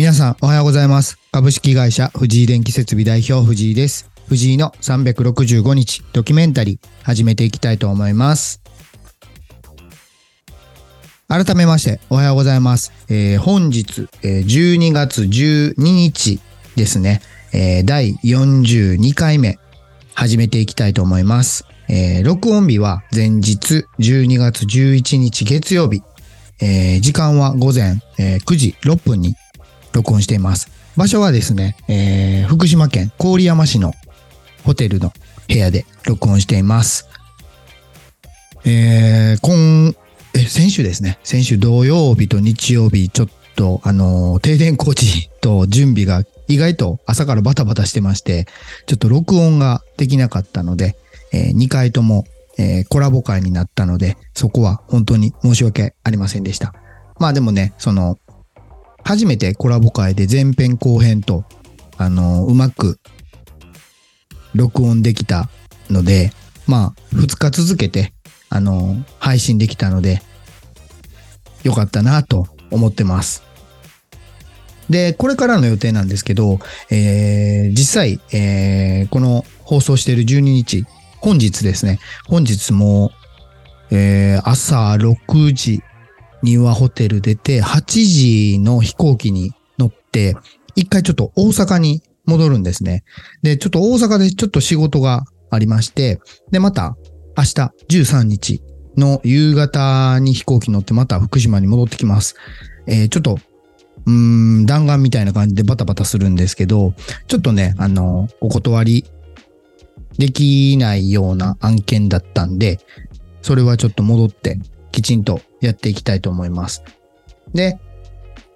皆さんおはようございます。株式会社藤井電気設備代表藤井です。藤井の365日ドキュメンタリー始めていきたいと思います。改めましておはようございます。えー本日、えー12月12日ですね、えー第42回目始めていきたいと思います。えー録音日は前日12月11日月曜日、えー時間は午前、えー9時6分に録音しています。場所はですね、えー福島県郡山市のホテルの部屋で録音しています。えー今、え、先週ですね、先週土曜日と日曜日、ちょっと、あのー停電工事と準備が意外と朝からバタバタしてまして、ちょっと録音ができなかったので、え2回とも、えーコラボ会になったので、そこは本当に申し訳ありませんでした。まあでもね、その、初めてコラボ会で前編後編と、あのうまく録音できたので、まあ、2日続けて、あの配信できたので、よかったなと思ってます。で、これからの予定なんですけど、えー実際、えーこの放送している12日、本日ですね、本日も、えー朝6時にはホテル出て、8時の飛行機に乗って、一回ちょっと大阪に戻るんですね。で、ちょっと大阪でちょっと仕事がありまして、で、また明日13日の夕方に飛行機乗ってまた福島に戻ってきます。えーちょっと、うーん、弾丸みたいな感じでバタバタするんですけど、ちょっとね、あの、お断りできないような案件だったんで、それはちょっと戻ってきちんとやっていきたいと思います。で、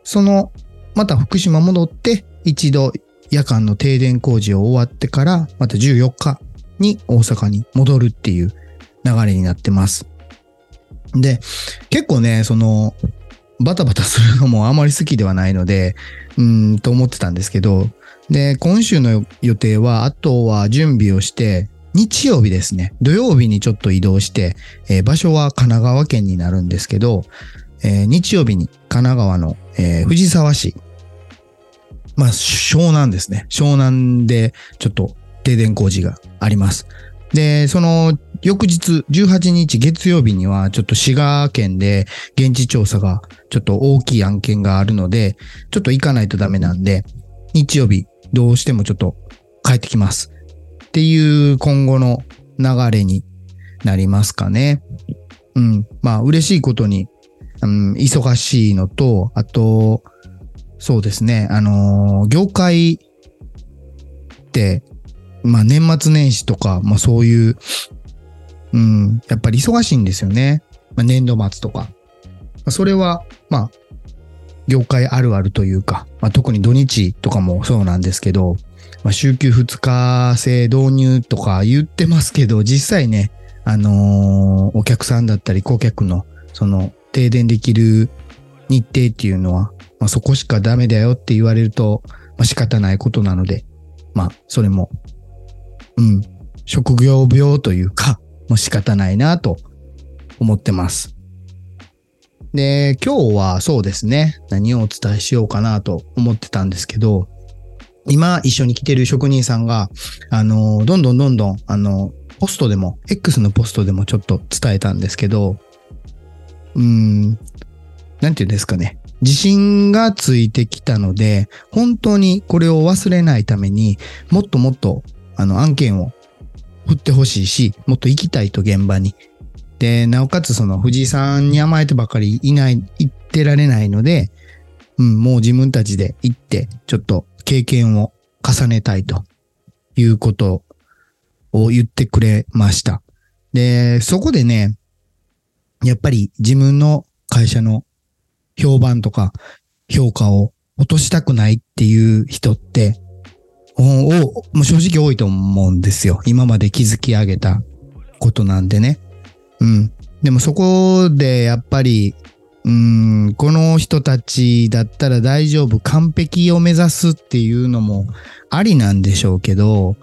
その、また福島戻って、一度夜間の停電工事を終わってから、また14日に大阪に戻るっていう流れになってます。で、結構ね、その、バタバタするのもあまり好きではないので、うーん、と思ってたんですけど、で、今週の予定は、あとは準備をして、日曜日ですね、土曜日にちょっと移動して、えー場所は神奈川県になるんですけど、えー日曜日に神奈川の、えー藤沢市、まあ、湘南ですね。湘南でちょっと停電工事があります。で、その翌日18日月曜日にはちょっと滋賀県で現地調査がちょっと大きい案件があるので、ちょっと行かないとダメなんで、日曜日どうしてもちょっと帰ってきます。っていう今後の流れになりますかね。うん。まあ嬉しいことに、うん、忙しいのと、あと、そうですね、あのー業界って、まあ年末年始とか、まあそういう、うん、やっぱり忙しいんですよね。まあ年度末とか。まそれは、まあ、業界あるあるというか、まあ特に土日とかもそうなんですけど、まあ週休2日制導入とか言ってますけど、実際ね、あのーお客さんだったり顧客の、その、停電できる日程っていうのは、まあ、そこしかダメだよって言われると、まあ、仕方ないことなので、まあ、それも、うん、職業病というか、もう仕方ないなと思ってます。で、今日はそうですね、何をお伝えしようかなと思ってたんですけど、今一緒に来てる職人さんが、あの、どんどんどんどん、あの、ポストでも、X のポストでもちょっと伝えたんですけど、うん、なんていうんですかね。自信がついてきたので、本当にこれを忘れないためにもっともっと、あの、案件を振ってほしいし、もっと行きたいと現場に。で、なおかつその藤井さんに甘えてばかりいない、行ってられないので、うん、もう自分たちで行って、ちょっと経験を重ねたいということを言ってくれました。で、そこでね、やっぱり自分の会社の評判とか評価を落としたくないっていう人って、おおもう正直多いと思うんですよ。今まで築き上げたことなんでね。うん。でもそこでやっぱり、うん、この人たちだったら大丈夫、完璧を目指すっていうのもありなんでしょうけど、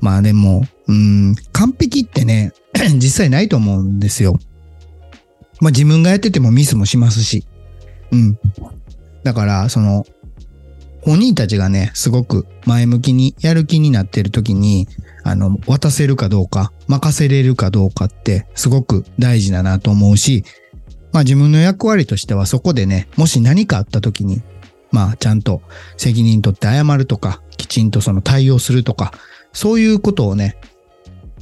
まあでも、うん、完璧ってね、実際ないと思うんですよ。まあ自分がやっててもミスもしますし。うん。だから、その、本人たちがね、すごく前向きにやる気になってる時に、あの、渡せるかどうか、任せれるかどうかってすごく大事だなと思うし、まあ自分の役割としてはそこでね、もし何かあった時に、まあちゃんと責任取って謝るとか、きちんとその対応するとか、そういうことをね、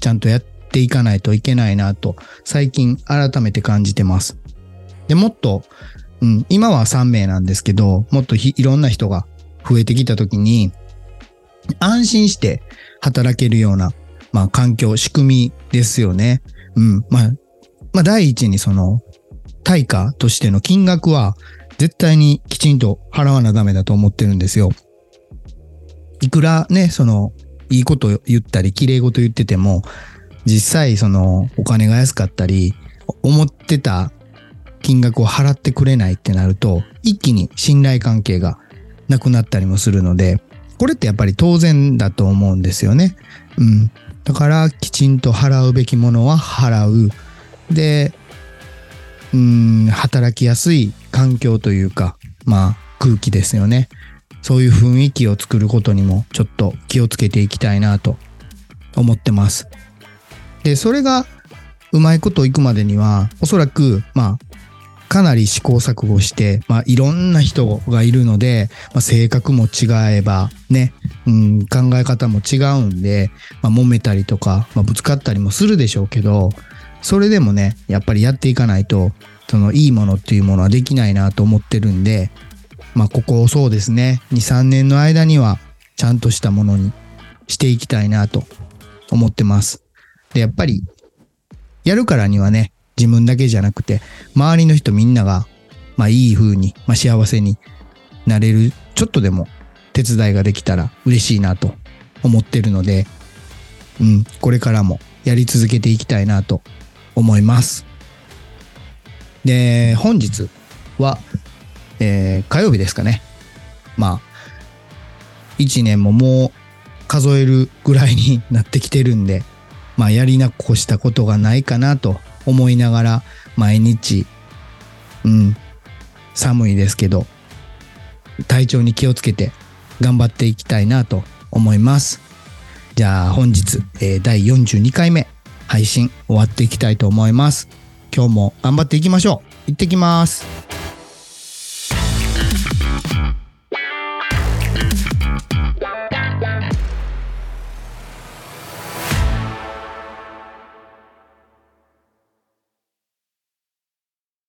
ちゃんとやっていかないといけないなと、最近改めて感じてます。で、もっと、うん、今は3名なんですけど、もっといろんな人が増えてきた時に、安心して働けるような、まあ環境、仕組みですよね。うん。まあ、まあ第一にその、対価としての金額は絶対にきちんと払わなダメだと思ってるんですよ。いくらね、その、いいこと言ったり、綺麗事言ってても、実際その、お金が安かったり、思ってた金額を払ってくれないってなると、一気に信頼関係がなくなったりもするので、これってやっぱり当然だと思うんですよね。うん。だから、きちんと払うべきものは払う。で、うん、働きやすい環境というか、まあ、空気ですよね。そういう雰囲気を作ることにもちょっと気をつけていきたいなと思ってます。で、それがうまいこといくまでには、おそらく、まあ、かなり試行錯誤して、まあ、いろんな人がいるので、まあ、性格も違えば、ね、うん、考え方も違うんで、まあ、揉めたりとか、まあ、ぶつかったりもするでしょうけど、それでもね、やっぱりやっていかないと、そのいいものっていうものはできないなと思ってるんで、まあ、ここをそうですね、2、3年の間には、ちゃんとしたものにしていきたいなと思ってます。で、やっぱり、やるからにはね、自分だけじゃなくて、周りの人みんなが、まあいい風に、まあ幸せになれる、ちょっとでも手伝いができたら嬉しいなと思ってるので、うん、これからもやり続けていきたいなと思います。で、本日は、えー、火曜日ですかね。まあ、一年ももう数えるぐらいになってきてるんで、まあ、やりなこしたことがないかなと思いながら、毎日、うん、寒いですけど、体調に気をつけて頑張っていきたいなと思います。じゃあ本日、えー、第42回目配信終わっていきたいと思います。今日も頑張っていきましょう。行ってきます。